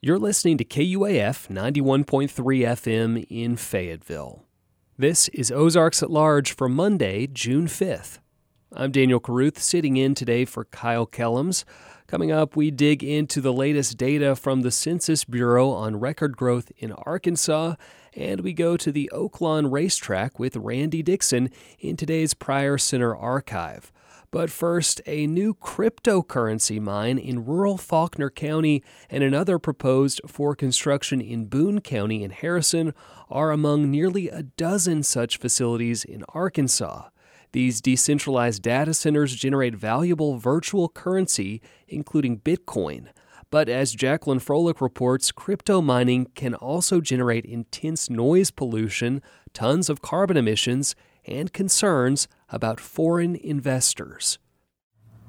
You're listening to KUAF 91.3 FM in Fayetteville. This is Ozarks at Large for Monday, June 5th. I'm Daniel Caruth, sitting in today for Kyle Kellums. Coming up, we dig into the latest data from the Census Bureau on record growth in Arkansas, and we go to the Oaklawn Racetrack with Randy Dixon in today's Pryor Center archive. But first, a new cryptocurrency mine in rural Faulkner County and another proposed for construction in Boone County and Harrison are among nearly a dozen such facilities in Arkansas. These decentralized data centers generate valuable virtual currency, including Bitcoin. But as Jacqueline Froelich reports, crypto mining can also generate intense noise pollution, tons of carbon emissions, and concerns about foreign investors.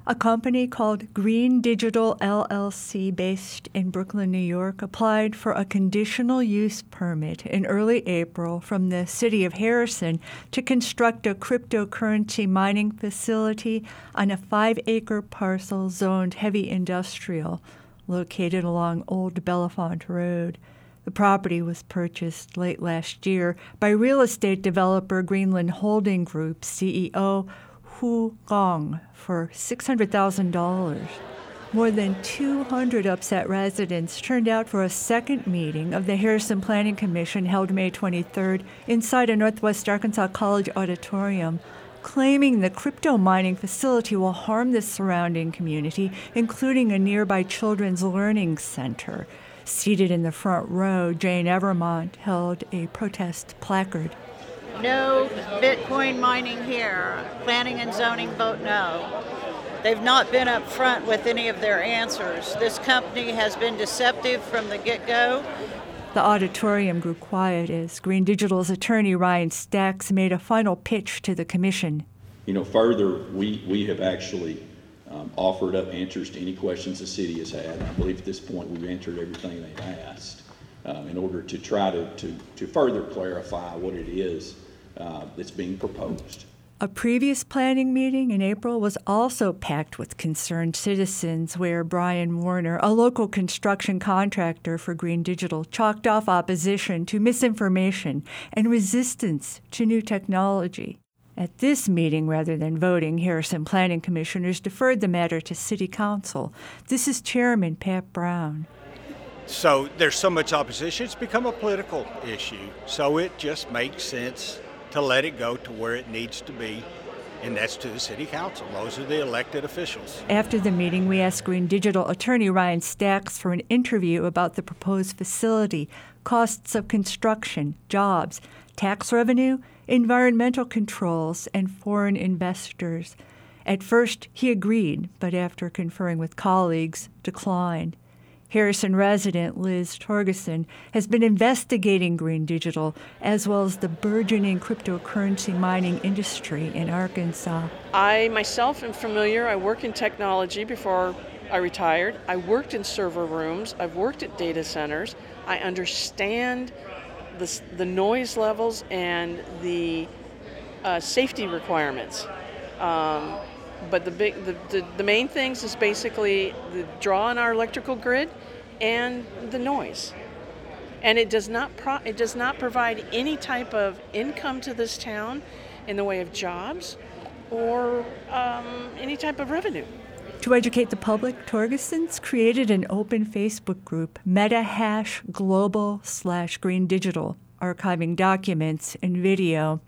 A company called Green Digital LLC, based in Brooklyn, New York, applied for a conditional use permit in early April from the city of Harrison to construct a cryptocurrency mining facility on a five acre parcel zoned heavy industrial located along Old Bellefonte Road. The property was purchased late last year by real estate developer Greenland Holding Group CEO Hu Gong for $600,000. More than 200 upset residents turned out for a second meeting of the Harrison Planning Commission held May 23rd inside a Northwest Arkansas College auditorium, claiming the crypto mining facility will harm the surrounding community, including a nearby children's learning center. Seated in the front row, Jane Evermont held a protest placard. No Bitcoin mining here. Planning and zoning vote no. They've not been up front with any of their answers. This company has been deceptive from the get go. The auditorium grew quiet as Green Digital's attorney Ryan Stacks made a final pitch to the commission. You know, further, we, we have actually um, offered up answers to any questions the city has had. I believe at this point we've answered everything they've asked um, in order to try to, to, to further clarify what it is uh, that's being proposed. A previous planning meeting in April was also packed with concerned citizens, where Brian Warner, a local construction contractor for Green Digital, chalked off opposition to misinformation and resistance to new technology. At this meeting, rather than voting, Harrison Planning Commissioners deferred the matter to City Council. This is Chairman Pat Brown. So there's so much opposition, it's become a political issue. So it just makes sense to let it go to where it needs to be, and that's to the City Council. Those are the elected officials. After the meeting, we asked Green Digital attorney Ryan Stacks for an interview about the proposed facility, costs of construction, jobs, tax revenue, environmental controls, and foreign investors. At first, he agreed, but after conferring with colleagues, declined. Harrison resident Liz Torgeson has been investigating Green Digital as well as the burgeoning cryptocurrency mining industry in Arkansas. I myself am familiar. I work in technology before I retired. I worked in server rooms. I've worked at data centers. I understand the, the noise levels and the uh, safety requirements. Um, but the big, the, the, the, main things is basically the draw on our electrical grid and the noise. And it does not pro- it does not provide any type of income to this town in the way of jobs or um, any type of revenue. To educate the public, Torgeson's created an open Facebook group, MetaHash Global slash Green Digital, archiving documents and video.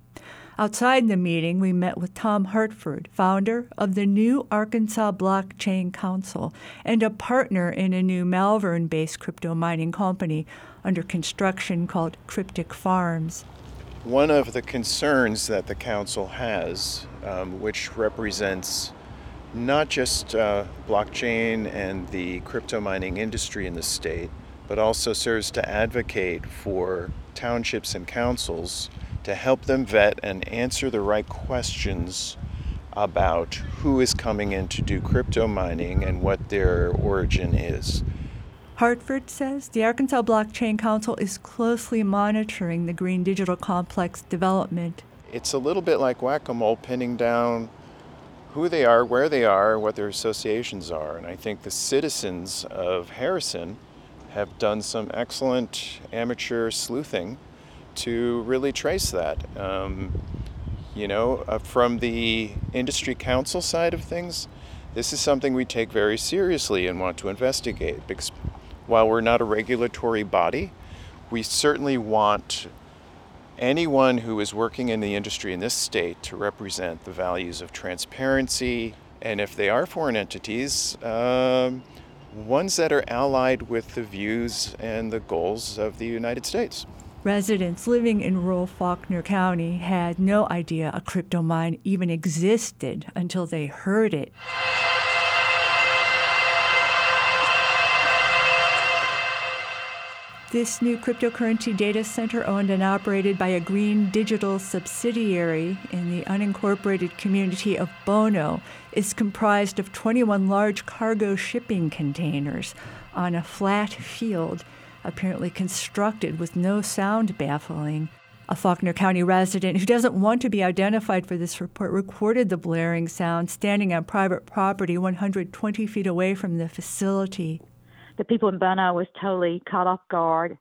Outside the meeting, we met with Tom Hartford, founder of the new Arkansas Blockchain Council and a partner in a new Malvern based crypto mining company under construction called Cryptic Farms. One of the concerns that the council has, um, which represents not just uh, blockchain and the crypto mining industry in the state, but also serves to advocate for townships and councils to help them vet and answer the right questions about who is coming in to do crypto mining and what their origin is. Hartford says the Arkansas Blockchain Council is closely monitoring the Green Digital Complex development. It's a little bit like whack a mole pinning down who they are, where they are, what their associations are. And I think the citizens of Harrison have done some excellent amateur sleuthing to really trace that. Um, you know, uh, from the industry council side of things, this is something we take very seriously and want to investigate because while we're not a regulatory body, we certainly want anyone who is working in the industry in this state to represent the values of transparency, and if they are foreign entities, um, ones that are allied with the views and the goals of the United States. Residents living in rural Faulkner County had no idea a crypto mine even existed until they heard it. This new cryptocurrency data center, owned and operated by a green digital subsidiary in the unincorporated community of Bono, is comprised of 21 large cargo shipping containers on a flat field, apparently constructed with no sound baffling. A Faulkner County resident who doesn't want to be identified for this report recorded the blaring sound standing on private property 120 feet away from the facility the people in Bono was totally caught off guard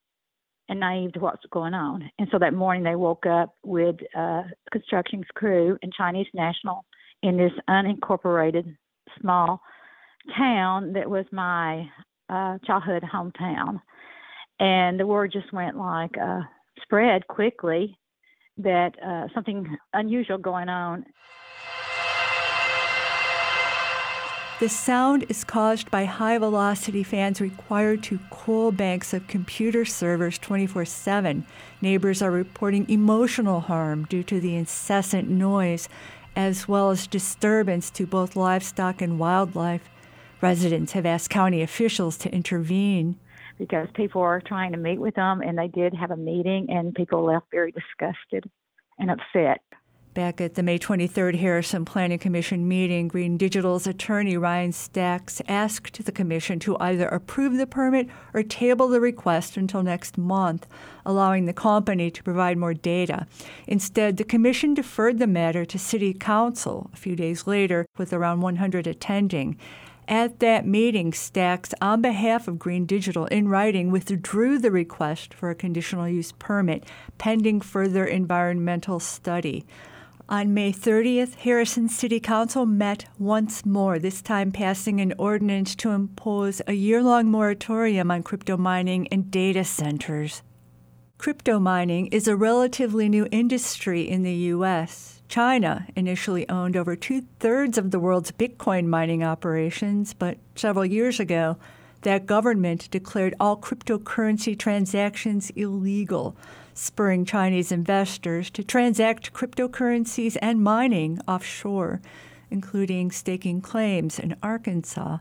and naive to what's going on. And so that morning they woke up with uh, construction crew and Chinese national in this unincorporated small town that was my uh, childhood hometown. And the word just went like uh, spread quickly that uh, something unusual going on. The sound is caused by high velocity fans required to cool banks of computer servers 24 7. Neighbors are reporting emotional harm due to the incessant noise, as well as disturbance to both livestock and wildlife. Residents have asked county officials to intervene. Because people are trying to meet with them, and they did have a meeting, and people left very disgusted and upset. Back at the May 23rd Harrison Planning Commission meeting, Green Digital's attorney Ryan Stacks asked the commission to either approve the permit or table the request until next month, allowing the company to provide more data. Instead, the commission deferred the matter to City Council a few days later, with around 100 attending. At that meeting, Stacks, on behalf of Green Digital in writing, withdrew the request for a conditional use permit pending further environmental study. On May 30th, Harrison City Council met once more, this time passing an ordinance to impose a year long moratorium on crypto mining and data centers. Crypto mining is a relatively new industry in the U.S. China initially owned over two thirds of the world's Bitcoin mining operations, but several years ago, that government declared all cryptocurrency transactions illegal spurring Chinese investors to transact cryptocurrencies and mining offshore, including staking claims in Arkansas.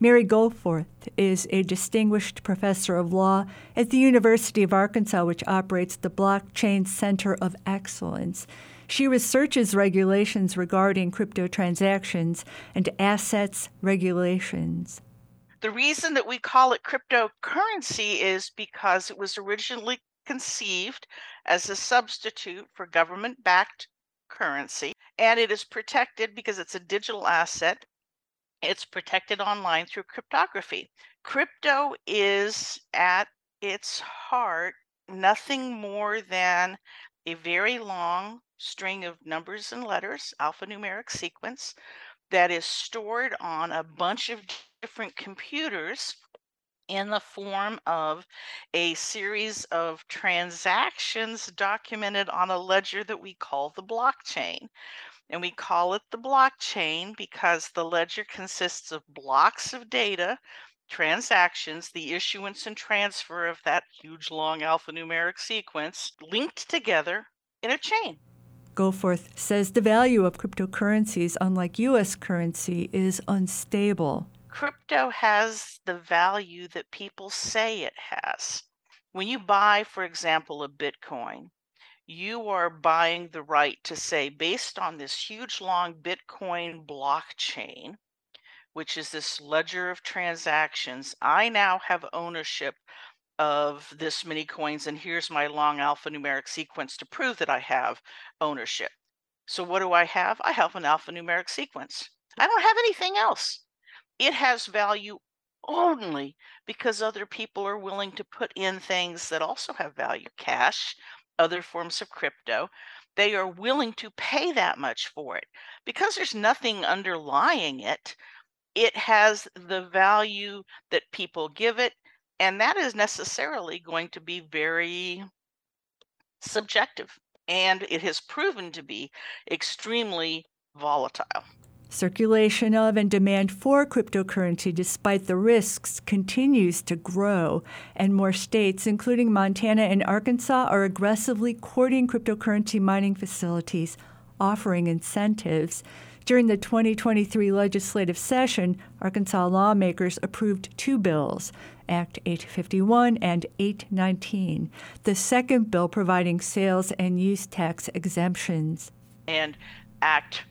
Mary Goforth is a distinguished professor of law at the University of Arkansas, which operates the Blockchain Center of Excellence. She researches regulations regarding crypto transactions and assets regulations. The reason that we call it cryptocurrency is because it was originally conceived as a substitute for government backed currency, and it is protected because it's a digital asset. It's protected online through cryptography. Crypto is at its heart nothing more than a very long string of numbers and letters, alphanumeric sequence, that is stored on a bunch of different computers in the form of a series of transactions documented on a ledger that we call the blockchain. And we call it the blockchain because the ledger consists of blocks of data, transactions, the issuance and transfer of that huge long alphanumeric sequence linked together in a chain. Goforth says the value of cryptocurrencies, unlike US currency, is unstable crypto has the value that people say it has. When you buy, for example, a Bitcoin, you are buying the right to say, based on this huge long Bitcoin blockchain, which is this ledger of transactions, I now have ownership of this many coins, and here's my long alphanumeric sequence to prove that I have ownership. So, what do I have? I have an alphanumeric sequence. I don't have anything else it has value only because other people are willing to put in things that also have value cash, other forms of crypto. They are willing to pay that much for it. Because there's nothing underlying it, it has the value that people give it. And that is necessarily going to be very subjective. And it has proven to be extremely volatile. Circulation of and demand for cryptocurrency, despite the risks, continues to grow, and more states, including Montana and Arkansas, are aggressively courting cryptocurrency mining facilities, offering incentives. During the 2023 legislative session, Arkansas lawmakers approved two bills Act 851 and 819, the second bill providing sales and use tax exemptions. And Act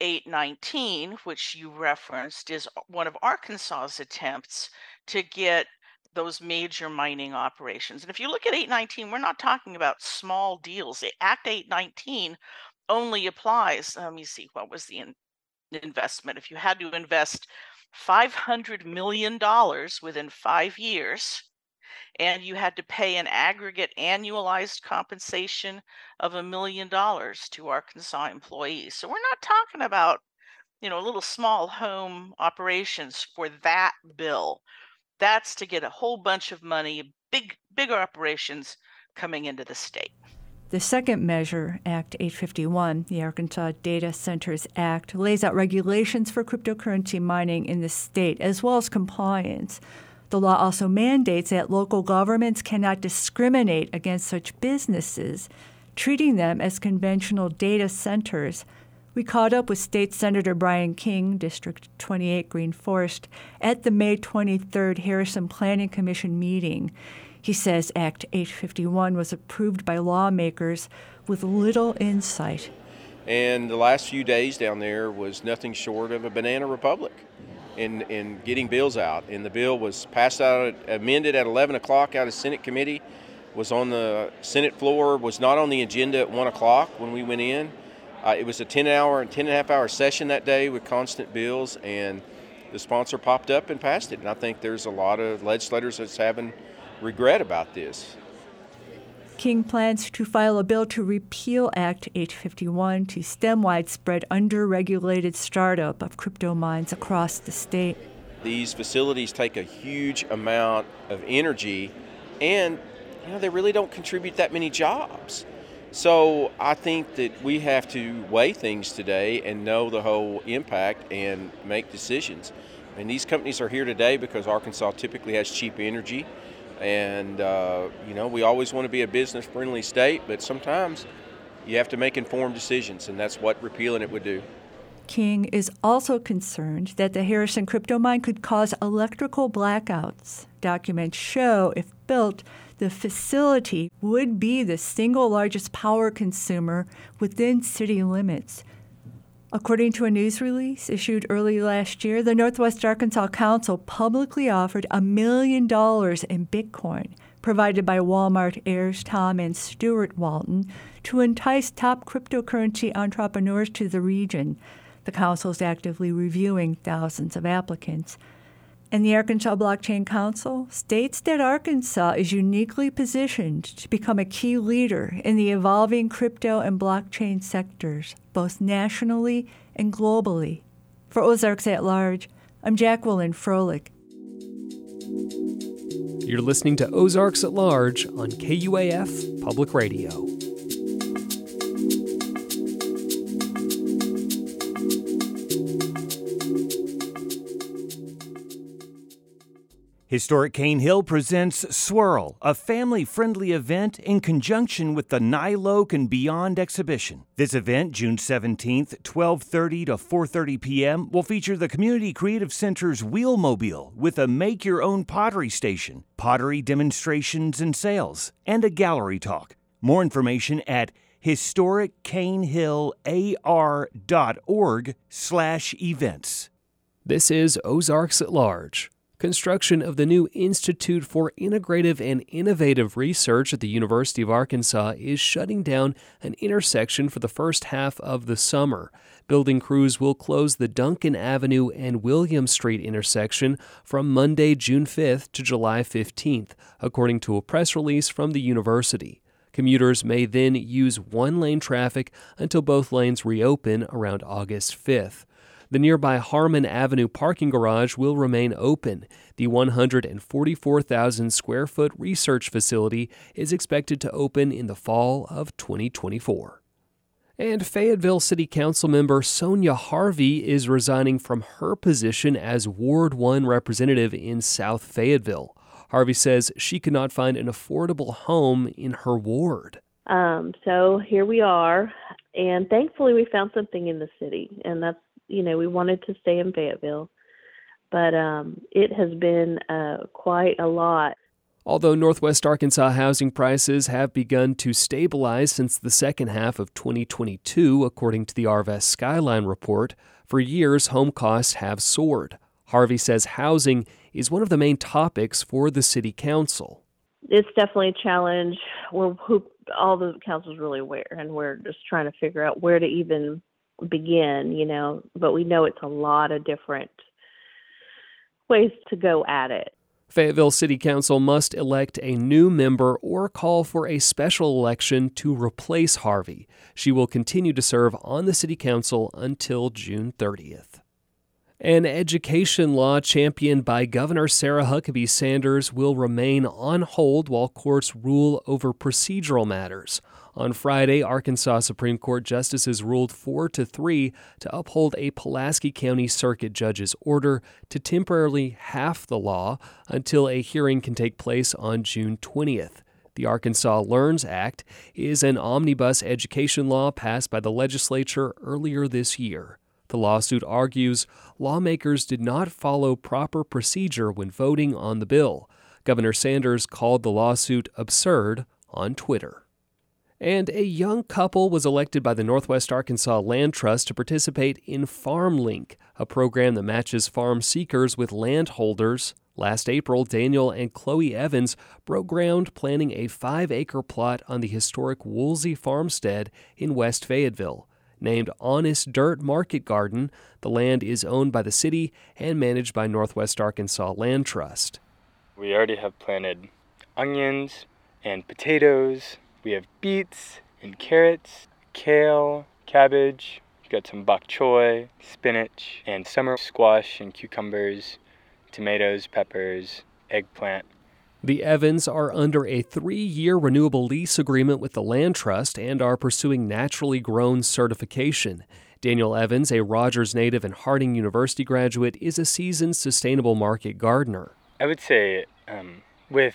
819, which you referenced, is one of Arkansas's attempts to get those major mining operations. And if you look at 819, we're not talking about small deals. Act 819 only applies, let me see, what was the in- investment? If you had to invest $500 million within five years, and you had to pay an aggregate annualized compensation of a million dollars to Arkansas employees. So we're not talking about, you know, a little small home operations for that bill. That's to get a whole bunch of money, big bigger operations coming into the state. The second measure, Act 851, the Arkansas Data Centers Act, lays out regulations for cryptocurrency mining in the state as well as compliance. The law also mandates that local governments cannot discriminate against such businesses, treating them as conventional data centers. We caught up with State Senator Bryan King, District 28 Green Forest, at the May 23rd Harrison Planning Commission meeting. He says Act 851 was approved by lawmakers with little insight. And the last few days down there was nothing short of a banana republic in, in getting bills out. And the bill was passed out, amended at 11 o'clock out of Senate committee, was on the Senate floor, was not on the agenda at 1 o'clock when we went in. Uh, it was a 10 hour and 10 and a half hour session that day with constant bills, and the sponsor popped up and passed it. And I think there's a lot of legislators that's having regret about this. King plans to file a bill to repeal Act 851 to stem widespread under-regulated startup of crypto mines across the state. These facilities take a huge amount of energy and you know they really don't contribute that many jobs. So I think that we have to weigh things today and know the whole impact and make decisions. And these companies are here today because Arkansas typically has cheap energy and, uh, you know, we always want to be a business friendly state, but sometimes you have to make informed decisions, and that's what repealing it would do. King is also concerned that the Harrison crypto mine could cause electrical blackouts. Documents show, if built, the facility would be the single largest power consumer within city limits. According to a news release issued early last year, the Northwest Arkansas Council publicly offered a million dollars in Bitcoin provided by Walmart heirs Tom and Steuart Walton to entice top cryptocurrency entrepreneurs to the region. The council is actively reviewing thousands of applicants. And the Arkansas Blockchain Council states that Arkansas is uniquely positioned to become a key leader in the evolving crypto and blockchain sectors, both nationally and globally. For Ozarks at Large, I'm Jacqueline Froelich. You're listening to Ozarks at Large on KUAF Public Radio. Historic Cane Hill presents Swirl, a family-friendly event in conjunction with the Niloak and Beyond exhibition. This event, June 17th, 12:30 to 4:30 p.m., will feature the Community Creative Center's Wheelmobile with a make-your-own pottery station, pottery demonstrations and sales, and a gallery talk. More information at historiccanehillar.org/events. This is Ozarks at Large. Construction of the new Institute for Integrative and Innovative Research at the University of Arkansas is shutting down an intersection for the first half of the summer. Building crews will close the Duncan Avenue and William Street intersection from Monday, June 5th to July 15th, according to a press release from the university. Commuters may then use one lane traffic until both lanes reopen around August 5th. The nearby Harmon Avenue parking garage will remain open. The 144,000 square foot research facility is expected to open in the fall of 2024. And Fayetteville City Council member Sonia Harvey is resigning from her position as Ward 1 representative in South Fayetteville. Harvey says she could not find an affordable home in her ward. Um, so here we are, and thankfully we found something in the city, and that's you know, we wanted to stay in Fayetteville, but um, it has been uh, quite a lot. Although Northwest Arkansas housing prices have begun to stabilize since the second half of 2022, according to the Arvest Skyline report, for years home costs have soared. Harvey says housing is one of the main topics for the city council. It's definitely a challenge. We're who, all the council's really aware, and we're just trying to figure out where to even begin, you know, but we know it's a lot of different ways to go at it. Fayetteville City Council must elect a new member or call for a special election to replace Harvey. She will continue to serve on the City Council until June 30th. An education law championed by Governor Sarah Huckabee Sanders will remain on hold while courts rule over procedural matters. On Friday, Arkansas Supreme Court justices ruled 4 to 3 to uphold a Pulaski County Circuit judge's order to temporarily half the law until a hearing can take place on June 20th. The Arkansas Learns Act is an omnibus education law passed by the legislature earlier this year. The lawsuit argues lawmakers did not follow proper procedure when voting on the bill. Governor Sanders called the lawsuit absurd on Twitter. And a young couple was elected by the Northwest Arkansas Land Trust to participate in FarmLink, a program that matches farm seekers with landholders. Last April, Daniel and Chloe Evans broke ground planting a five acre plot on the historic Woolsey Farmstead in West Fayetteville. Named Honest Dirt Market Garden, the land is owned by the city and managed by Northwest Arkansas Land Trust. We already have planted onions and potatoes we have beets and carrots, kale, cabbage, we've got some bok choy, spinach, and summer squash and cucumbers, tomatoes, peppers, eggplant. The Evans are under a three year renewable lease agreement with the Land Trust and are pursuing naturally grown certification. Daniel Evans, a Rogers native and Harding University graduate, is a seasoned sustainable market gardener. I would say um, with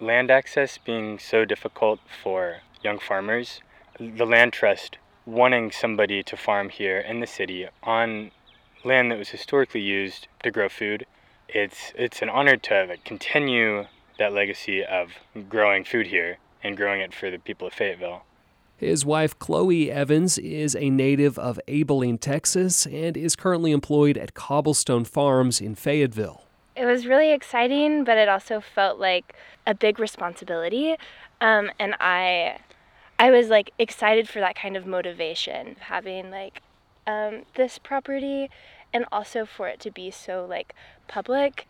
land access being so difficult for young farmers, the land trust wanting somebody to farm here in the city on land that was historically used to grow food, it's it's an honor to continue that legacy of growing food here and growing it for the people of Fayetteville. His wife, Chloe Evans, is a native of Abilene, Texas, and is currently employed at Cobblestone Farms in Fayetteville. It was really exciting, but it also felt like a big responsibility. Um, and I, I was like excited for that kind of motivation, having like um, this property, and also for it to be so like public.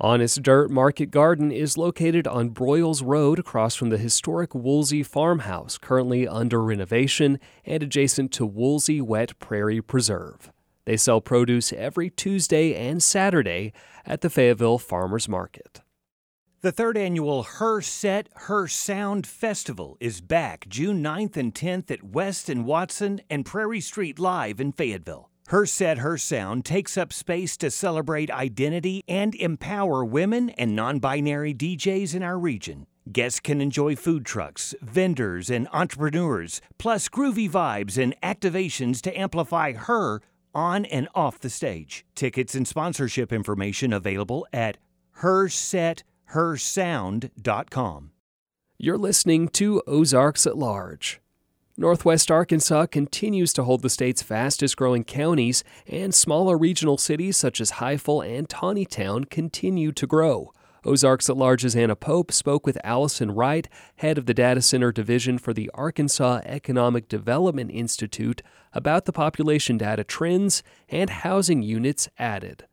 Honest Dirt Market Garden is located on Broyles Road across from the historic Woolsey Farmhouse, currently under renovation and adjacent to Woolsey Wet Prairie Preserve. They sell produce every Tuesday and Saturday at the Fayetteville Farmers Market. The third annual Her Set, Her Sound Festival is back June 9th and 10th at West and Watson and Prairie Street Live in Fayetteville. Her Set, Her Sound takes up space to celebrate identity and empower women and non binary DJs in our region. Guests can enjoy food trucks, vendors, and entrepreneurs, plus groovy vibes and activations to amplify her on and off the stage. Tickets and sponsorship information available at hersethersound.com. You're listening to Ozarks at Large. Northwest Arkansas continues to hold the state's fastest growing counties, and smaller regional cities such as Highfill and Centerton continue to grow. Ozarks at Large's Anna Pope spoke with Allison Wright, head of the Data Center Division for the Arkansas Economic Development Institute, about the population data trends and housing units added.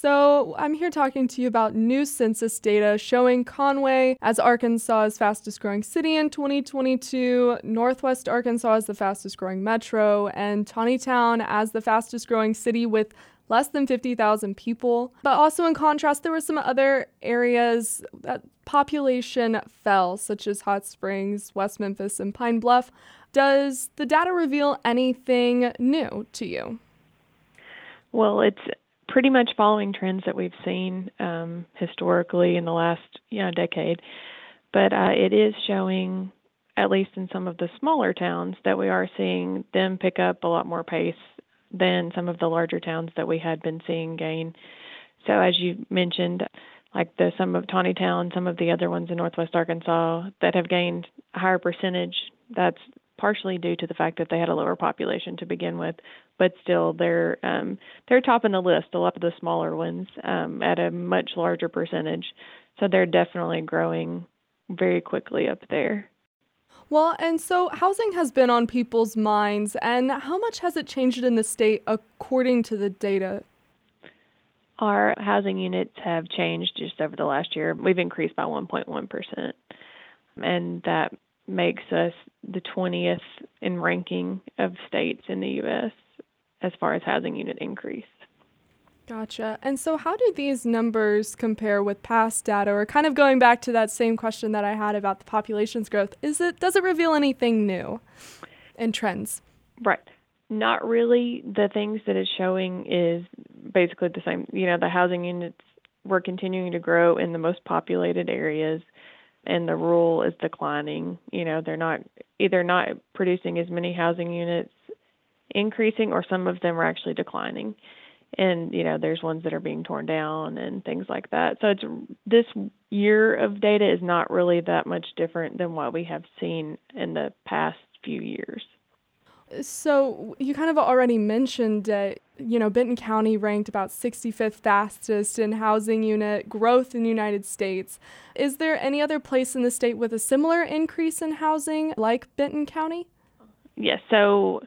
So, I'm here talking to you about new census data showing Conway as Arkansas's fastest growing city in 2022, Northwest Arkansas as the fastest growing metro, and Centerton as the fastest growing city with less than 50,000 people. But also, in contrast, there were some other areas that population fell, such as Hot Springs, West Memphis, and Pine Bluff. Does the data reveal anything new to you? Well, it's pretty much following trends that we've seen um, historically in the last you know decade, but uh, it is showing, at least in some of the smaller towns, that we are seeing them pick up a lot more pace than some of the larger towns that we had been seeing gain. So as you mentioned, like the some of Centerton, some of the other ones in Northwest Arkansas that have gained a higher percentage, that's partially due to the fact that they had a lower population to begin with, but still they're um, they're topping the list. A lot of the smaller ones um, at a much larger percentage, so they're definitely growing very quickly up there. Well, and so housing has been on people's minds, and how much has it changed in the state according to the data? Our housing units have changed just over the last year. We've increased by 1.1%, and that makes us the 20th in ranking of states in the U.S. as far as housing unit increase. Gotcha. And so, how do these numbers compare with past data, or kind of going back to that same question that I had about the population's growth? Is it does it reveal anything new in trends? Right. Not really. The things that it's showing is basically the same. You know, the housing units were continuing to grow in the most populated areas and the rural is declining. You know, they're not either not producing as many housing units increasing or some of them are actually declining. And you know, there's ones that are being torn down and things like that. So it's this year of data is not really that much different than what we have seen in the past few years. So you kind of already mentioned that you know Benton County ranked about 65th fastest in housing unit growth in the United States. Is there any other place in the state with a similar increase in housing like Benton County? Yes. So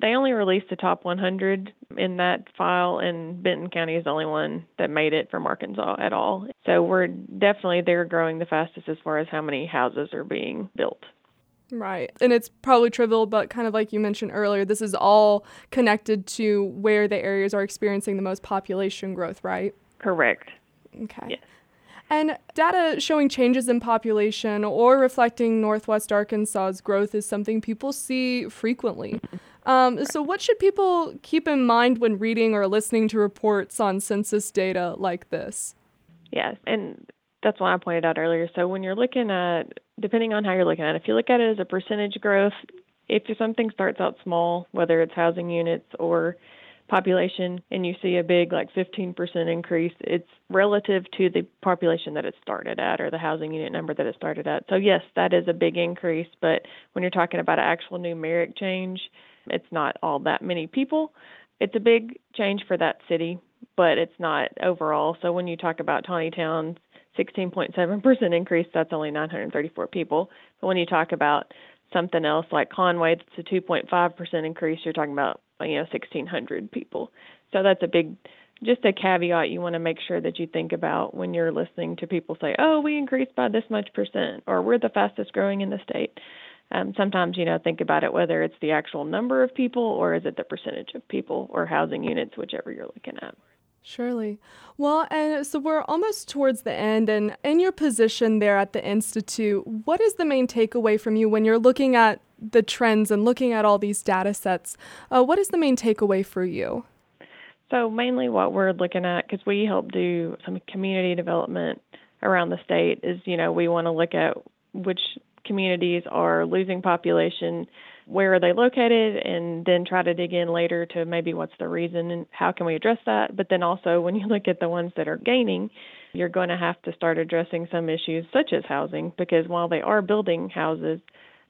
they only released the top 100 in that file, and Benton County is the only one that made it from Arkansas at all. So we're definitely they're growing the fastest as far as how many houses are being built. Right. And it's probably trivial, but kind of like you mentioned earlier, this is all connected to where the areas are experiencing the most population growth, right? Correct. Okay. Yes. And data showing changes in population or reflecting Northwest Arkansas's growth is something people see frequently. Um, so, what should people keep in mind when reading or listening to reports on census data like this? Yes, and that's why I pointed out earlier. So when you're looking at, depending on how you're looking at it, if you look at it as a percentage growth, if something starts out small, whether it's housing units or population, and you see a big like 15% increase, it's relative to the population that it started at or the housing unit number that it started at. So yes, that is a big increase, but when you're talking about an actual numeric change, it's not all that many people. It's a big change for that city, but it's not overall. So when you talk about Centerton's 16.7% increase, that's only 934 people. But when you talk about something else like Conway, that's a 2.5% increase, you're talking about you know 1,600 people. So that's a big, just a caveat you want to make sure that you think about when you're listening to people say, "Oh, we increased by this much percent," or "We're the fastest growing in the state." Um, sometimes you know think about it whether it's the actual number of people or is it the percentage of people or housing units, whichever you're looking at. Surely. Well, and so we're almost towards the end, and in your position there at the Institute, what is the main takeaway from you when you're looking at the trends and looking at all these data sets? Uh, what is the main takeaway for you? So, mainly what we're looking at, because we help do some community development around the state, is you know, we want to look at which communities are losing population where are they located and then try to dig in later to maybe what's the reason and how can we address that but then also when you look at the ones that are gaining you're going to have to start addressing some issues such as housing because while they are building houses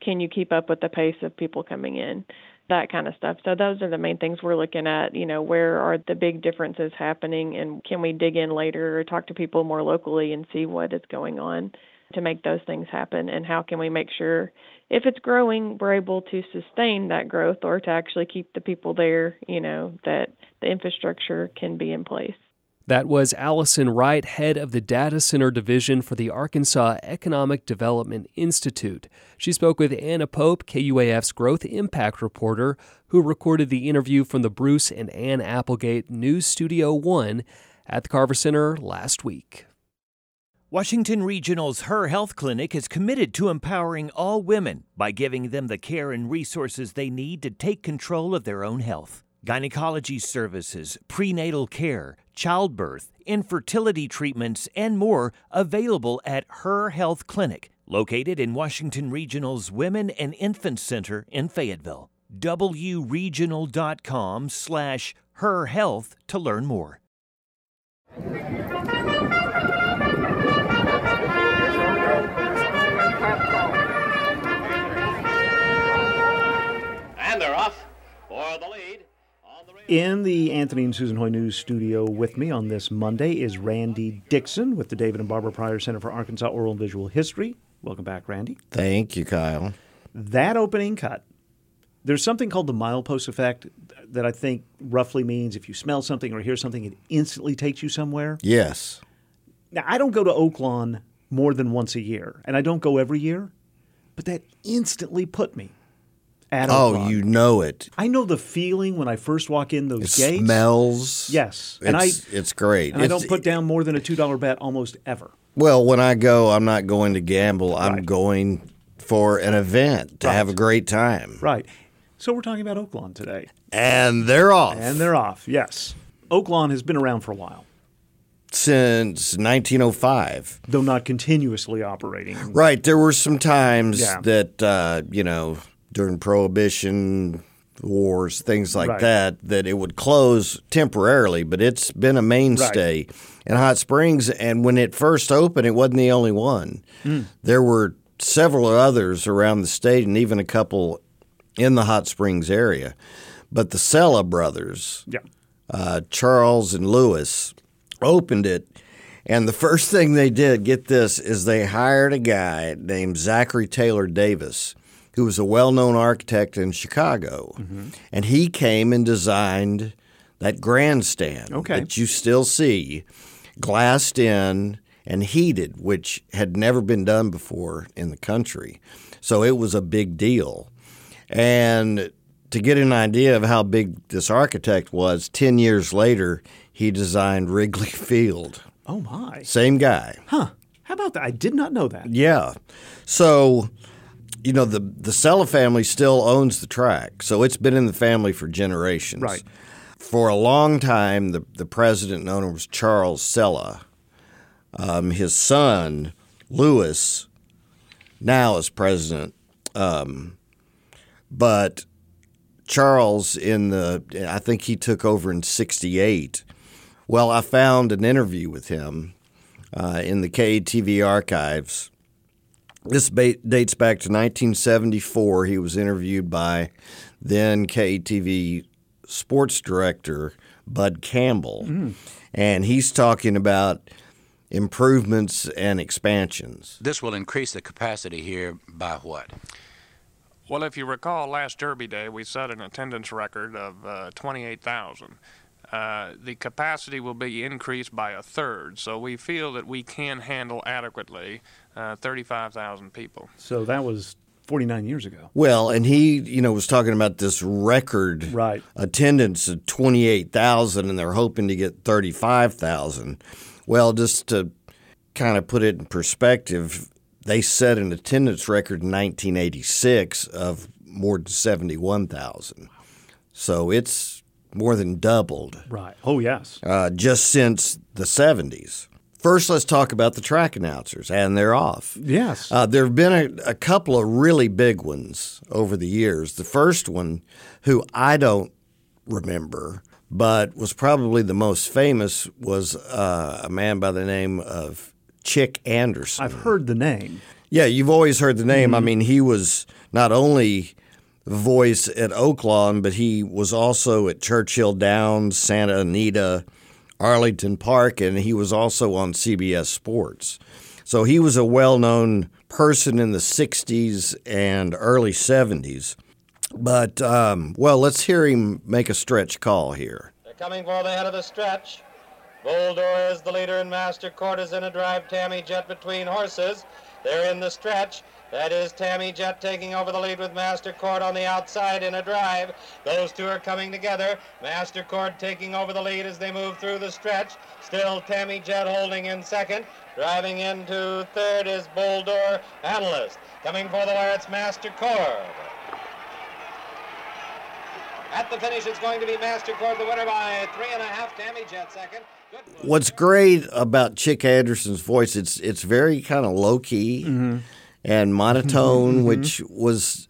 can you keep up with the pace of people coming in? That kind of stuff. So those are the main things we're looking at. You know, where are the big differences happening, and can we dig in later or talk to people more locally and see what is going on to make those things happen? And how can we make sure if it's growing, we're able to sustain that growth or to actually keep the people there, you know, that the infrastructure can be in place. That was Allison Wright, head of the Data Center Division for the Arkansas Economic Development Institute. She spoke with Anna Pope, KUAF's Growth Impact reporter, who recorded the interview from the Bruce and Ann Applegate News Studio 1 at the Carver Center last week. Washington Regional's Her Health Clinic is committed to empowering all women by giving them the care and resources they need to take control of their own health. Gynecology services, prenatal care, childbirth, infertility treatments, and more available at Her Health Clinic, located in Washington Regional's Women and Infant Center in Fayetteville. wregional.com slash her health to learn more. In the Anthony and Susan Hoy News studio with me on this Monday is Randy Dixon with the David and Barbara Pryor Center for Arkansas Oral and Visual History. Welcome back, Randy. Thank you, Kyle. That opening cut, there's something called the milepost effect that I think roughly means if you smell something or hear something, it instantly takes you somewhere. Yes. Now, I don't go to Oaklawn more than once a year, and I don't go every year, but that instantly put me at Oh, Oaklawn. you know it. I know the feeling when I first walk in those It gates. smells. Yes, and I It's- it's great. And I It's- don't put down more than a two dollar bet almost ever. Well, when I go, I'm not going to gamble. I'm going for an event to have a great time. Right. So we're talking about Oaklawn today, And they're off and they're off. Yes, Oaklawn has been around for a while, since 1905. though not continuously operating. Right. There were some times Yeah. that, uh, you know, during Prohibition, wars, things like Right. that, that it would close temporarily, but it's been a mainstay in Hot Springs. And when it first opened, it wasn't the only one. Mm. There were several others around the state and even a couple in the Hot Springs area. But the Cella brothers, Yeah. uh, Charles and Louis, opened it. And the first thing they did, get this, is they hired a guy named Zachary Taylor Davis, who was a well known architect in Chicago. Mm-hmm. And he came and designed that grandstand Okay. that you still see, glassed in and heated, which had never been done before in the country. So it was a big deal. And to get an idea of how big this architect was, 10 years later, he designed Wrigley Field. Oh my! Same guy. Huh? How about that? I did not know that. Yeah. So, you know, the the Cella family still owns the track. So it's been in the family for generations. Right. For a long time, the, the president and owner was Charles Cella. Um, his son, Louis, now is president. Um, but Charles, in the, I think he took over in 68. Well, I found an interview with him uh, in the KATV archives. This ba- dates back to 1974. He was interviewed by then KATV sports director Bud Campbell, Mm. and he's talking about improvements and expansions. This will increase the capacity here by what? Well, if you recall, last Derby Day we set an attendance record of uh, 28,000. Uh, the capacity will be increased by a third, so we feel that we can handle adequately uh, 35,000 people. So that was 49 years ago. Well, and he, you know, was talking about this record right. attendance of 28,000 and they're hoping to get 35,000. Well, just to kind of put it in perspective, they set an attendance record in 1986 of more than 71,000. So it's more than doubled. Right. Oh yes. Uh, just since the 70s. First, let's talk about the track announcers, and they're off. Yes. Uh, there have been a, a couple of really big ones over the years. The first one, who I don't remember, but was probably the most famous, was uh, a man by the name of Chick Anderson. I've heard the name. Yeah, you've always heard the name. I Mhm. mean, he was not only voice at Oaklawn, but he was also at Churchill Downs, Santa Anita, Arlington Park, and he was also on CBS Sports. So he was a well known person in the 60s and early 70s. But, um, well, let's hear him make a stretch call here. They're coming for the head of the stretch. Boldor is the leader, and Master Court is in a drive. Tammy Jet between horses. They're in the stretch. That is Tammy Jet taking over the lead with Master Court on the outside in a drive. Those two are coming together. Master Court taking over the lead as they move through the stretch. Still Tammy Jet holding in second. Driving into third is Boldor Analyst. Coming for the wire, it's Master Court. At the finish, it's going to be Master Court, the winner by three and a half. Tammy Jet second. What's great about Chic Anderson's voice, it's it's very kind of low key mm-hmm. And monotone, Mhm. which was,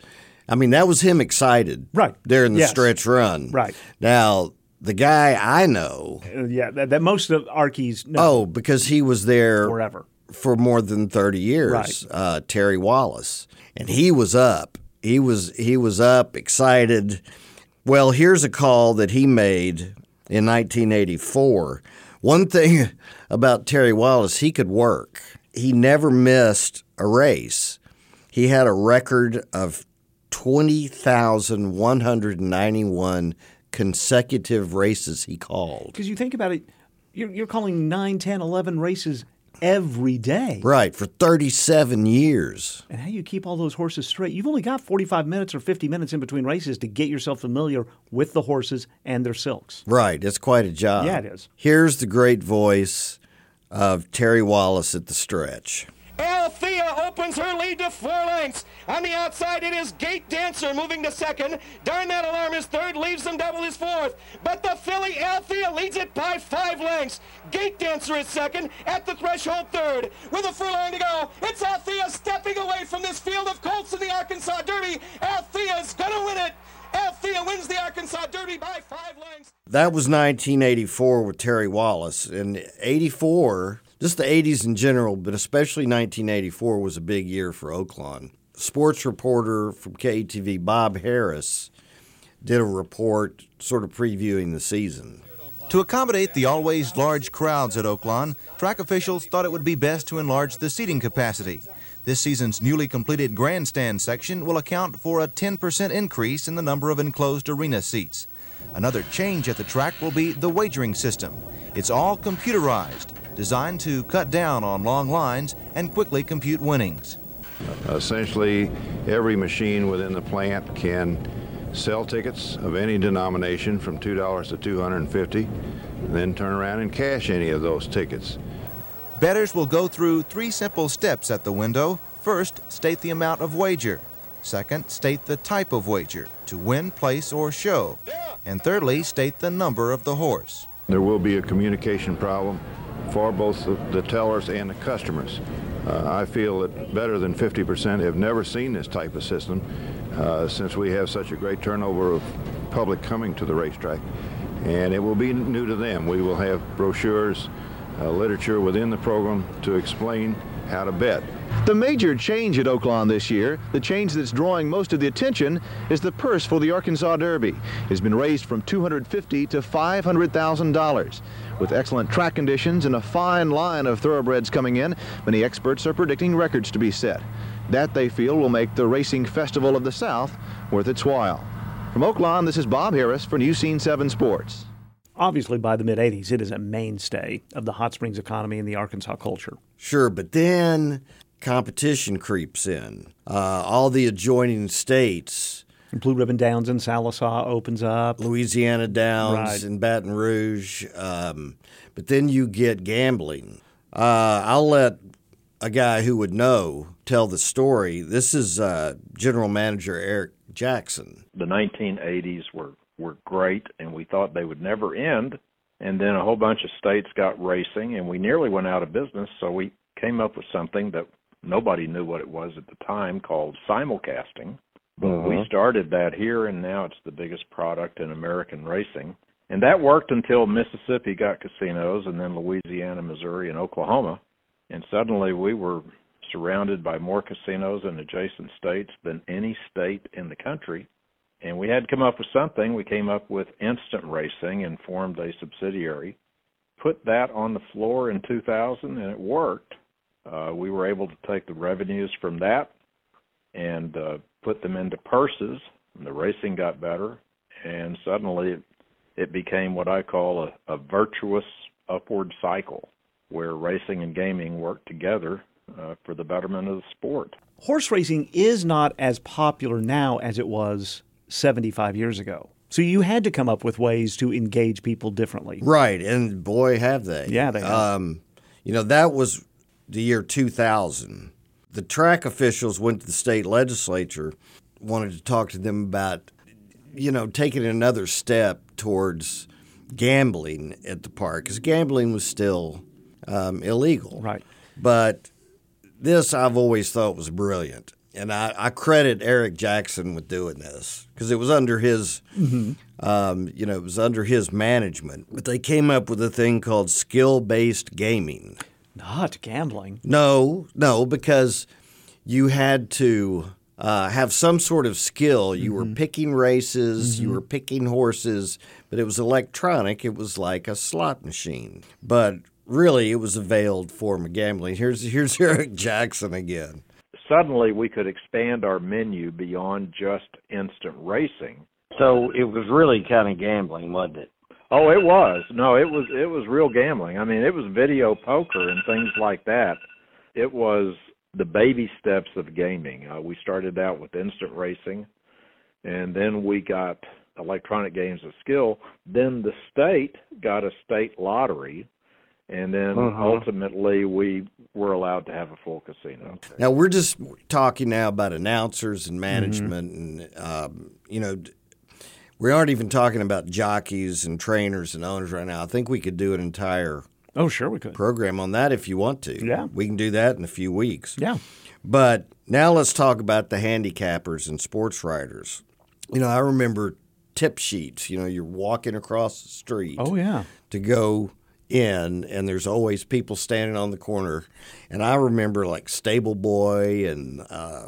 I mean, that was him excited right during the Yes. stretch run. Right. Now, the guy I know, Uh, yeah, that, that most of Arky's. No. oh, because he was there Forever. for more than thirty years. Right. Uh, Terry Wallace, and he was up. He was he was up, excited. Well, here's a call that he made in 1984. One thing about Terry Wallace, he could work. He never missed a race. He had a record of 20,191 consecutive races he called. Because you think about it, you're, you're calling 9, 10, 11 races every day. Right, for 37 years. And how you keep all those horses straight? You've only got 45 minutes or 50 minutes in between races to get yourself familiar with the horses and their silks. Right, it's quite a job. Yeah, it is. Here's the great voice of Terry Wallace at the stretch. Althea opens her lead to four lengths. On the outside, it is Gate Dancer moving to second. Darn that alarm is third, leaves them double is fourth. But the filly Althea leads it by five lengths. Gate Dancer is second, at the threshold third. With a furlong to go, it's Althea stepping away from this field of colts in the Arkansas Derby. Althea's gonna win it. Althea wins the Arkansas Derby by five lengths. That was 1984 with Terry Wallace. And 84, just the 80s in general, but especially 1984 was a big year for Oaklawn. Sports reporter from KATV, Bob Harris, did a report sort of previewing the season. To accommodate the always large crowds at Oaklawn, track officials thought it would be best to enlarge the seating capacity. This season's newly completed grandstand section will account for a 10% increase in the number of enclosed arena seats. Another change at the track will be the wagering system. It's all computerized, designed to cut down on long lines and quickly compute winnings. Essentially, every machine within the plant can sell tickets of any denomination from $2 to 250 and then turn around and cash any of those tickets. Bettors will go through three simple steps at the window. First, state the amount of wager. Second, state the type of wager to win, place, or show. And thirdly, state the number of the horse. There will be a communication problem for both the, tellers and the customers. Uh, I feel that better than 50% have never seen this type of system uh, since we have such a great turnover of public coming to the racetrack. And it will be new to them. We will have brochures, uh, literature within the program to explain how to bet. The major change at Oaklawn this year, the change that's drawing most of the attention, is the purse for the Arkansas Derby. It's been raised from 250 to $500,000. With excellent track conditions and a fine line of thoroughbreds coming in, many experts are predicting records to be set. That, they feel, will make the Racing Festival of the South worth its while. From Oaklawn, this is Bob Harris for New Scene 7 Sports. Obviously, by the mid 80s, it is a mainstay of the hot springs economy and the Arkansas culture. Sure, but then competition creeps in. Uh, all the adjoining states. Blue Ribbon Downs in Sallisaw opens up. Louisiana Downs Right. in Baton Rouge. Um, but then you get gambling. Uh, I'll let a guy who would know tell the story. This is uh, General Manager Eric Jackson. the 1980s were were great and we thought they would never end and then a whole bunch of states got racing and we nearly went out of business so we came up with something that nobody knew what it was at the time called simulcasting but we started that here and now it's the biggest product in American racing and that worked until Mississippi got casinos and then Louisiana, Missouri and Oklahoma and suddenly we were surrounded by more casinos in adjacent states than any state in the country. And we had to come up with something. We came up with instant racing and formed a subsidiary. Put that on the floor in 2000 and it worked. Uh, we were able to take the revenues from that and uh, put them into purses. And the racing got better, and suddenly it, it became what I call a, a virtuous upward cycle where racing and gaming work together uh, for the betterment of the sport. Horse racing is not as popular now as it was 75 years ago. So you had to come up with ways to engage people differently. Right, and boy, have they. Yeah, they have. Um, you know, that was the year 2000. The track officials went to the state legislature, wanted to talk to them about, you know, taking another step towards gambling at the park, because gambling was still um, illegal. Right. But this I've always thought was brilliant. And I, I credit Eric Jackson with doing this because it was under his, Mhm. um, you know, it was under his management. But they came up with a thing called skill-based gaming. Not gambling. No, no, because you had to uh, have some sort of skill. You were picking races, you were picking horses, but it was electronic. It was like a slot machine. But really, it was a veiled form of gambling. Here's here's Eric Jackson again. Suddenly, we could expand our menu beyond just instant racing. So it was really kind of gambling, wasn't it? Oh, it was. No, it was it was real gambling. I mean, it was video poker and things like that. It was the baby steps of gaming. Uh, we started out with instant racing, and then we got electronic games of skill. Then the state got a state lottery, and then Uh-huh. ultimately we were allowed to have a full casino. Now we're just talking now about announcers and management, and um, you know, we aren't even talking about jockeys and trainers and owners right now. I think we could do an entire oh sure we could program on that if you want to. Yeah. we can do that in a few weeks. Yeah. but now let's talk about the handicappers and sports riders. You know, I remember tip sheets. You know, you're walking across the street. Oh, yeah. to go in, and there's always people standing on the corner. And I remember like Stable Boy and uh,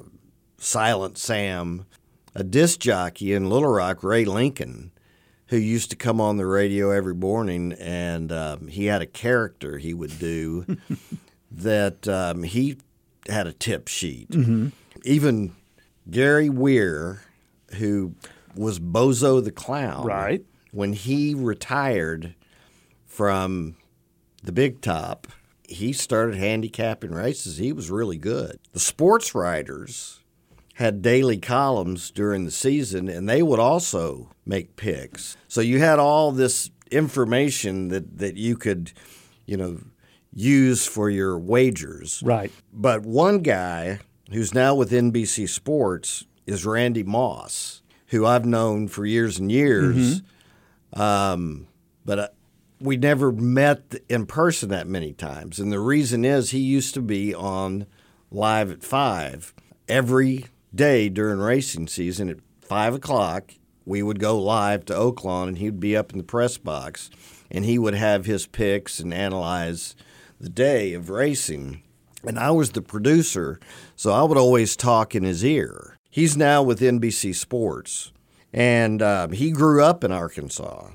Silent Sam, a disc jockey in Little Rock, Ray Lincoln, who used to come on the radio every morning, and um, he had a character he would do that um, he had a tip sheet. Mhm. Even Gary Weir, who was Bozo the Clown, Right. When he retired from the big top, he started handicapping races. He was really good. The sports writers had daily columns during the season, and they would also make picks. So you had all this information that, that you could, you know, use for your wagers. Right. But one guy who's now with NBC Sports is Randy Moss, who I've known for years and years. Um, but uh, we never met in person that many times. And the reason is he used to be on live at five every day during racing season at five o'clock. We would go live to Oaklawn and he'd be up in the press box and he would have his picks and analyze the day of racing. And I was the producer, so I would always talk in his ear. He's now with NBC Sports, and um, he grew up in Arkansas,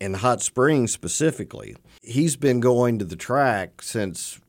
in Hot Springs specifically. He's been going to the track since,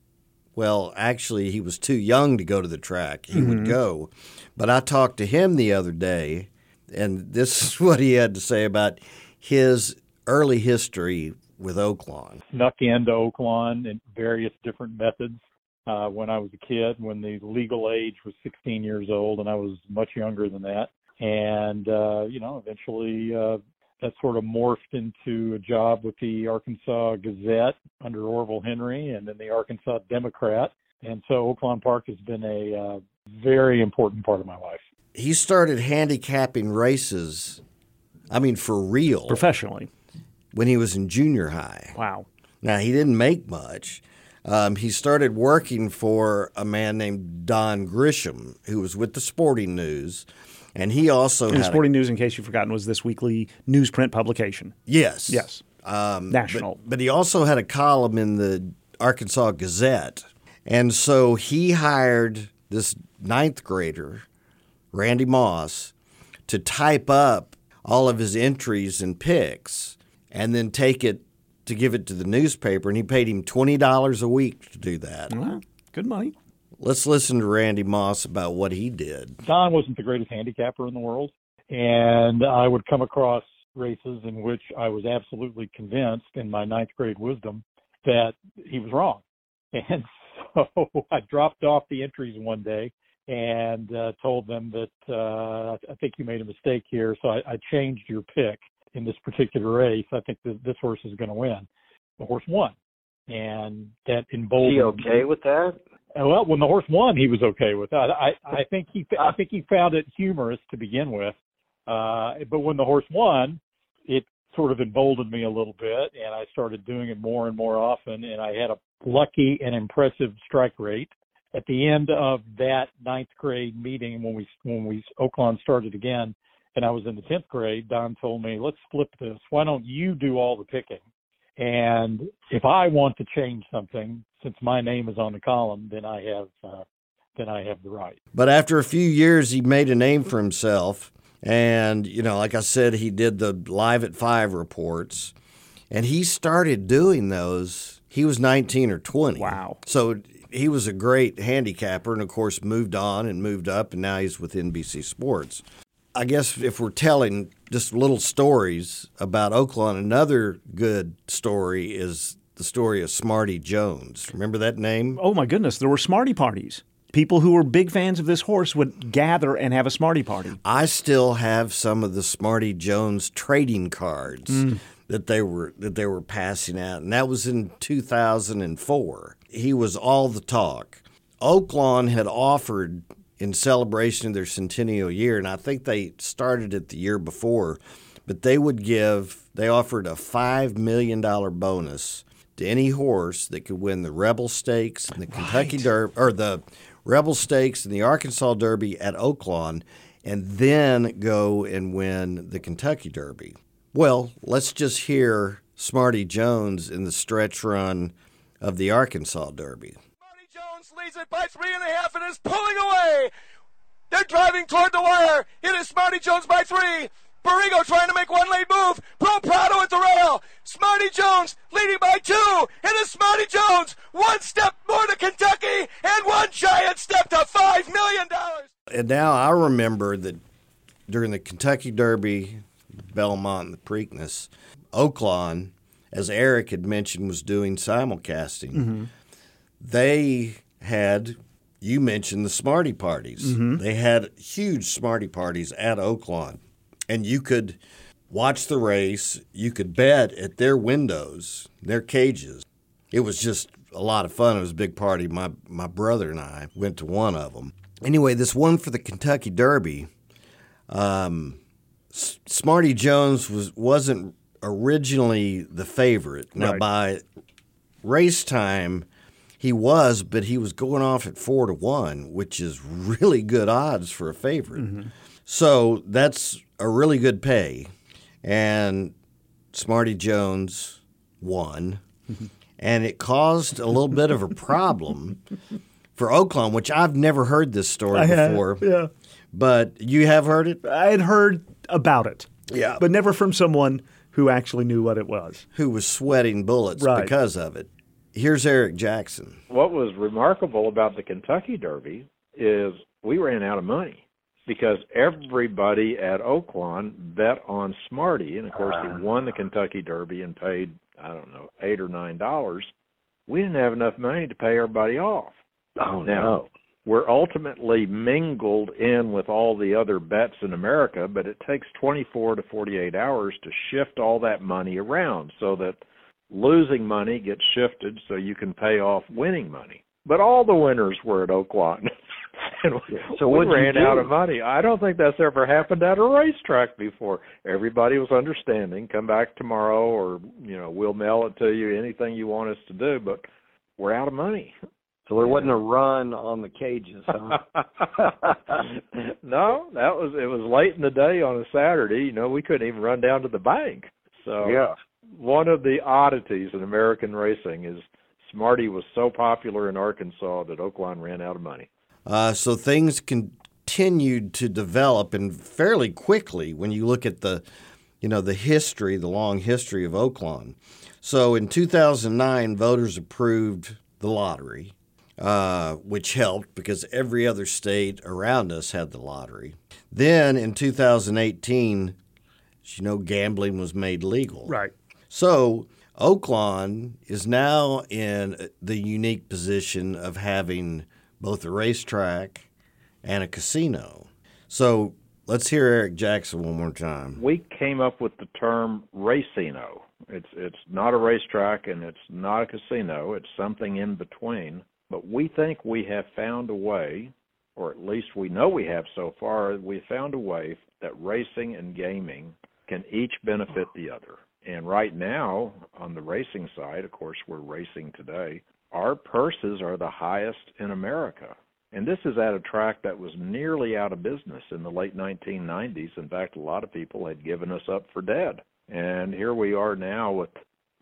well, actually, he was too young to go to the track. He would Mhm. go. But I talked to him the other day, and this is what he had to say about his early history with Oaklawn. snuck into Oaklawn in various different methods uh, when I was a kid, when the legal age was 16 years old, and I was much younger than that. And, uh, you know, eventually uh, that sort of morphed into a job with the Arkansas Gazette under Orville Henry and then the Arkansas Democrat. And so Oaklawn Park has been a uh, very important part of my life. he started handicapping races. I mean, for real, Professionally. when he was in junior high. Wow. Now he didn't make much. Um, he started working for a man named Don Grisham, who was with the Sporting News, and he also And had a- Sporting News, in case you've forgotten, was this weekly newsprint publication. Yes. Yes. Um, National. But, but he also had a column in the Arkansas Gazette. And so he hired this ninth grader, Randy Moss, to type up all of his entries and picks and then take it to give it to the newspaper. And he paid him $20 a week to do that. Well, good money. Let's listen to Randy Moss about what he did. Don wasn't the greatest handicapper in the world, and I would come across races in which I was absolutely convinced in my ninth grade wisdom that he was wrong. And so I dropped off the entries one day and uh, told them that uh, I think you made a mistake here, so I, I changed your pick in this particular race. I think that this horse is going to win. The horse won, and that emboldened. Is he okay with that? Uh, Well, when the horse won, he was okay with that. I I think he I think he found it humorous to begin with, uh, but when the horse won, it sort of emboldened me a little bit, and I started doing it more and more often. And I had a lucky and impressive strike rate. At the end of that ninth grade meeting, when we when we Oaklawn started again, and I was in the tenth grade, Don told me, "Let's flip this. Why don't you do all the picking?" And if I want to change something, since my name is on the column, then I have uh, then I have the right. But after a few years, he made a name for himself. And, you know, like I said, he did the Live at Five reports. And he started doing those. He was 19 or 20. Wow. So he was a great handicapper and, of course, moved on and moved up. And now he's with NBC Sports. I guess if we're telling just little stories about Oaklawn, another good story is the story of Smarty Jones. Remember that name? Oh my goodness, there were Smarty parties. People who were big fans of this horse would gather and have a Smarty party. I still have some of the Smarty Jones trading cards Mm. That they were that they were passing out, and that was in 2004. He was all the talk. Oaklawn had offered in celebration of their centennial year, and I think they started it the year before, but they would give they offered a five million dollar bonus to any horse that could win the Rebel Stakes and the Kentucky Derby or the Rebel Stakes and the Arkansas Derby at Oaklawn, and then go and win the Kentucky Derby. Well, let's just hear Smarty Jones in the stretch run of the Arkansas Derby. Smarty Jones leads it by three and a half and is pulling away. They're driving toward the wire. It is Smarty Jones by three. Borrego trying to make one late move. Pro Prado at the rail. Smarty Jones leading by two. It is Smarty Jones. One step more to Kentucky and one giant step to five million dollars. And now I remember that during the Kentucky Derby, Belmont, and the Preakness, Oaklawn, as Eric had mentioned, was doing simulcasting. Mm-hmm. They had, you mentioned the Smarty parties. Mhm. They had huge Smarty parties at Oaklawn. And you could watch the race, you could bet at their windows, their cages. It was just a lot of fun. It was a big party. My my brother and I went to one of them. Anyway, this one for the Kentucky Derby, um, S- Smarty Jones was wasn't originally the favorite. Now Right. by race time, he was, but he was going off at four to one, which is really good odds for a favorite. Mm-hmm. So that's a really good pay. And Smarty Jones won. and it caused a little bit of a problem for Oaklawn, which I've never heard this story I before. yeah. But you have heard it? I had heard about it. Yeah. But never from someone who actually knew what it was. Who was sweating bullets Right. because of it. Here's Eric Jackson. What was remarkable about the Kentucky Derby is we ran out of money because everybody at Oaklawn bet on Smarty, and of course he ah. won the Kentucky Derby and paid I don't know eight or nine dollars. We didn't have enough money to pay everybody off. Oh now, no. We're ultimately mingled in with all the other bets in America, but it takes 24 to 48 hours to shift all that money around so that losing money gets shifted so you can pay off winning money. But all the winners were at Oaklawn. and we, So we ran out of money. I don't think that's ever happened at a racetrack before. Everybody was understanding. Come back tomorrow, or you know, we'll mail it to you. Anything you want us to do, but we're out of money. So there wasn't a run on the cages, huh? no, that was it was late in the day on a Saturday. You know, we couldn't even run down to the bank. So Yeah. one of the oddities in American racing is Smarty was so popular in Arkansas that Oaklawn ran out of money. Uh, so things continued to develop and fairly quickly when you look at the, you know, the history, the long history of Oaklawn. So in 2009, voters approved the lottery, uh, which helped because every other state around us had the lottery. Then in 2018, you know, gambling was made legal. Right. So Oaklawn is now in the unique position of having both a racetrack and a casino. So let's hear Eric Jackson one more time. We came up with the term racino. It's it's not a racetrack and it's not a casino. It's something in between. But we think we have found a way, or at least we know we have so far. We found a way that racing and gaming can each benefit the other. And right now, on the racing side, of course, we're racing today. Our purses are the highest in America. And this is at a track that was nearly out of business in the late 1990s. In fact, a lot of people had given us up for dead. And here we are now with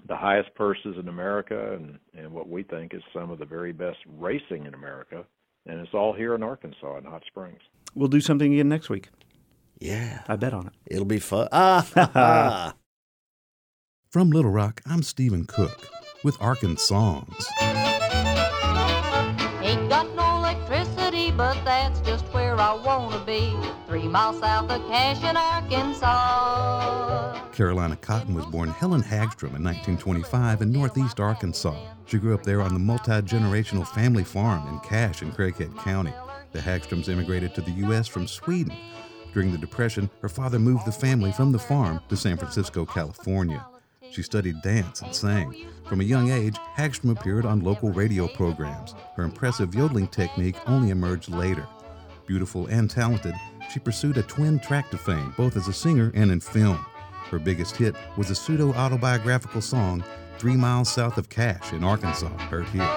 the highest purses in America and, and what we think is some of the very best racing in America. And it's all here in Arkansas in Hot Springs. We'll do something again next week. Yeah. I bet on it. It'll be fun. Ah. From Little Rock, I'm Stephen Cook with Arkansas Ain't miles south of Arkansas. Carolina Cotton was born Helen Hagstrom in 1925 in northeast Arkansas. She grew up there on the multi generational family farm in Cash in Craighead County. The Hagstroms immigrated to the U.S. from Sweden. During the Depression, her father moved the family from the farm to San Francisco, California. She studied dance and sang. From a young age, Hagstrom appeared on local radio programs. Her impressive yodeling technique only emerged later. Beautiful and talented, she pursued a twin track to fame, both as a singer and in film. Her biggest hit was a pseudo autobiographical song, Three Miles South of Cash in Arkansas, heard here.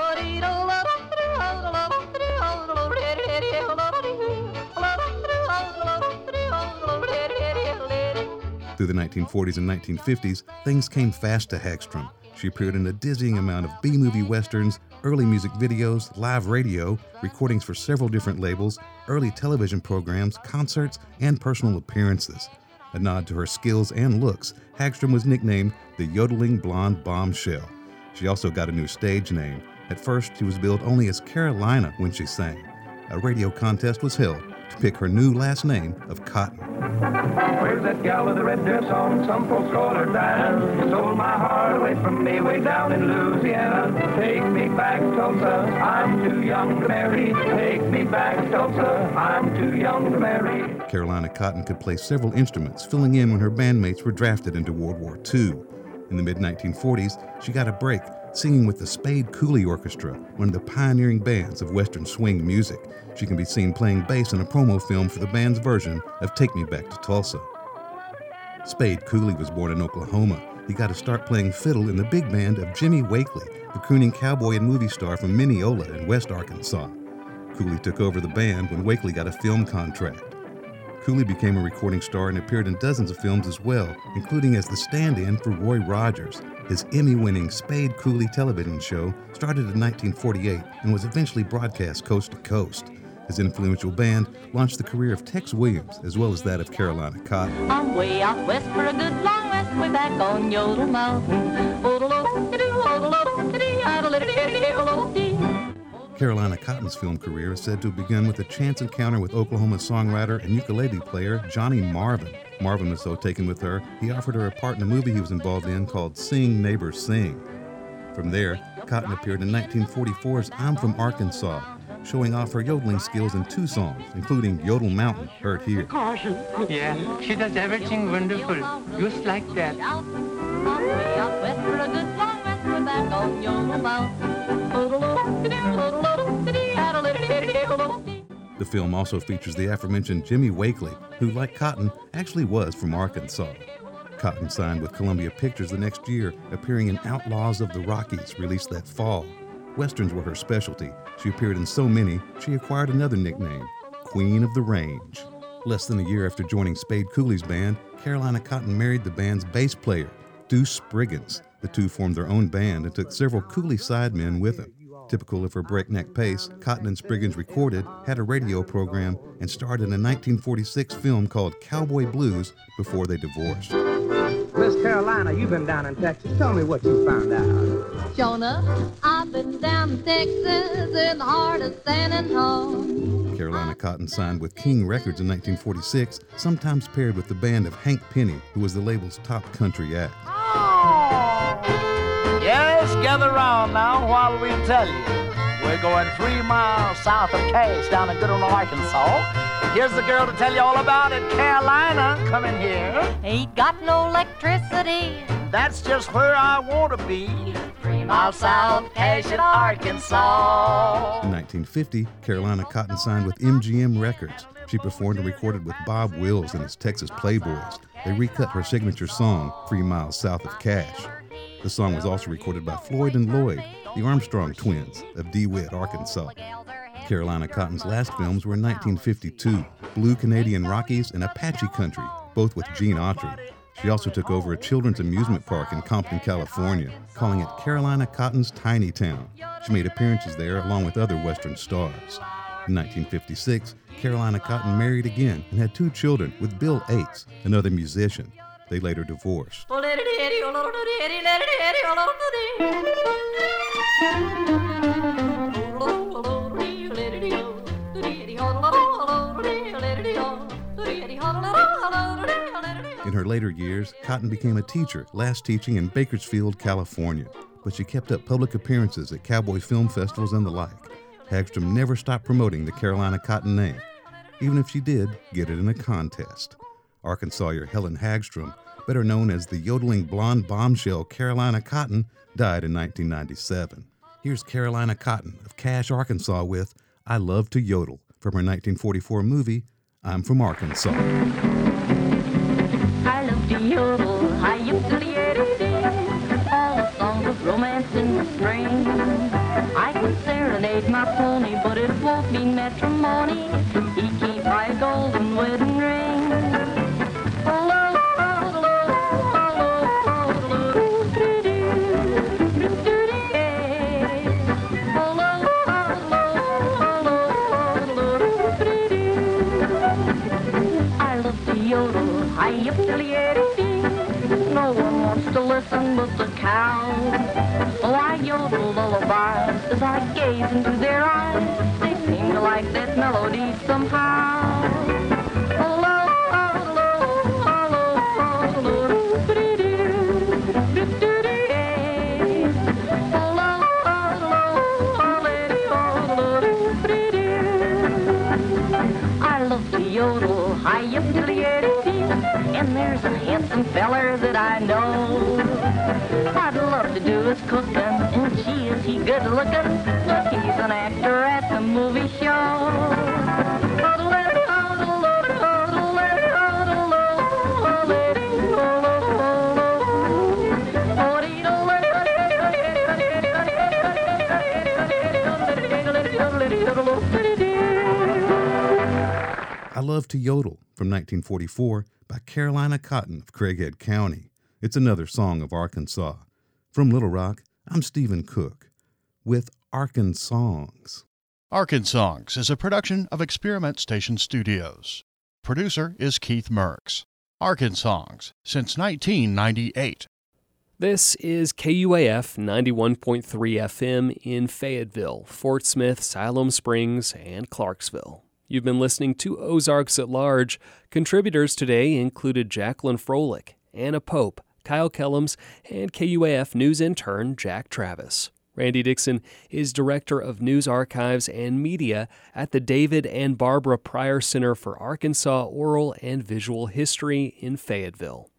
Through the 1940s and 1950s, things came fast to Hagstrom. She appeared in a dizzying amount of B movie westerns, early music videos, live radio, recordings for several different labels, early television programs, concerts, and personal appearances. A nod to her skills and looks, Hagstrom was nicknamed the Yodeling Blonde Bombshell. She also got a new stage name. At first, she was billed only as Carolina when she sang. A radio contest was held to pick her new last name of Cotton. Where's that gal with the red dress on? Some folks call her Diane. Stole my heart away from me way down in Louisiana. Take me back, Tulsa. I'm too young to marry. Take me back, Tulsa. I'm too young to marry. Carolina Cotton could play several instruments, filling in when her bandmates were drafted into World War II. In the mid 1940s, she got a break singing with the Spade Cooley Orchestra, one of the pioneering bands of Western swing music. She can be seen playing bass in a promo film for the band's version of Take Me Back to Tulsa. Spade Cooley was born in Oklahoma. He got to start playing fiddle in the big band of Jimmy Wakely, the crooning cowboy and movie star from Mineola in West Arkansas. Cooley took over the band when Wakely got a film contract. Cooley became a recording star and appeared in dozens of films as well, including as the stand in for Roy Rogers. His Emmy winning Spade Cooley television show started in 1948 and was eventually broadcast coast to coast. His influential band launched the career of Tex Williams as well as that of Carolina Cotton. I'm way out west for a good long rest, way back on Yodel Mountain. Carolina Cotton's film career is said to have begun with a chance encounter with Oklahoma songwriter and ukulele player Johnny Marvin. Marvin was so taken with her, he offered her a part in a movie he was involved in called Sing Neighbor Sing. From there, Cotton appeared in 1944's I'm from Arkansas, showing off her yodeling skills in two songs, including Yodel Mountain, heard here. Caution. Yeah, she does everything wonderful, just like that. I'm way The film also features the aforementioned Jimmy Wakely, who, like Cotton, actually was from Arkansas. Cotton signed with Columbia Pictures the next year, appearing in Outlaws of the Rockies, released that fall. Westerns were her specialty. She appeared in so many, she acquired another nickname, Queen of the Range. Less than a year after joining Spade Cooley's band, Carolina Cotton married the band's bass player, Deuce Spriggins. The two formed their own band and took several Cooley sidemen with them. Typical of her breakneck pace, Cotton and Spriggins recorded, had a radio program, and starred in a 1946 film called Cowboy Blues before they divorced. Miss Carolina, you've been down in Texas. Tell me what you found out. Jonah, I've been down in Texas in the heart of San Antonio. Carolina Cotton signed with King Records in 1946, sometimes paired with the band of Hank Penny, who was the label's top country act. Oh! Yes, gather round now while we tell you. We're going three miles south of Cash down in good old Arkansas. Here's the girl to tell you all about it. Carolina, come in here. Ain't got no electricity. That's just where I want to be. Three miles south, Cash in Arkansas. In 1950, Carolina Cotton signed with MGM Records. She performed and recorded with Bob Wills and his Texas Playboys. They recut her signature song, Three Miles South of Cash. The song was also recorded by Floyd and Lloyd, the Armstrong twins of DeWitt, Arkansas. Carolina Cotton's last films were in 1952, Blue Canadian Rockies and Apache Country, both with Gene Autry. She also took over a children's amusement park in Compton, California, calling it Carolina Cotton's Tiny Town. She made appearances there along with other Western stars. In 1956, Carolina Cotton married again and had two children with Bill Ates, another musician. They later divorced. In her later years, Cotton became a teacher, last teaching in Bakersfield, California. But she kept up public appearances at cowboy film festivals and the like. Hagstrom never stopped promoting the Carolina Cotton name, even if she did get it in a contest. Arkansawyer Helen Hagstrom, better known as the yodeling blonde bombshell Carolina Cotton, died in 1997. Here's Carolina Cotton of Cash, Arkansas with I Love to Yodel from her 1944 movie, I'm from Arkansas. I love to yodel, I used to all the songs of romance in the spring. I can serenade my pony, but it won't be matrimony. He can't buy a golden wedding listen but the cow. So I yodel lullabies as I gaze into their eyes. They seem to like that melody somehow. Cooking, and gee, is he good looking? Look, he's an actor at the movie show. I Love to Yodel from 1944 by Carolina Cotton of Craighead County. It's another song of Arkansas. From Little Rock, I'm Stephen Cook with Arkansongs. Arkansongs is a production of Experiment Station Studios. Producer is Keith Merks. Arkansongs since 1998. This is KUAF 91.3 FM in Fayetteville, Fort Smith, Siloam Springs, and Clarksville. You've been listening to Ozarks at Large. Contributors today included Jacqueline Froelich, Anna Pope, Kyle Kellams, and KUAF News intern Jack Travis. Randy Dixon is Director of News Archives and Media at the David and Barbara Pryor Center for Arkansas Oral and Visual History in Fayetteville.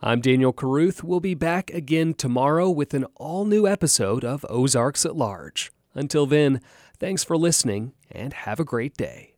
I'm Daniel Caruth. We'll be back again tomorrow with an all new episode of Ozarks at Large. Until then, thanks for listening and have a great day.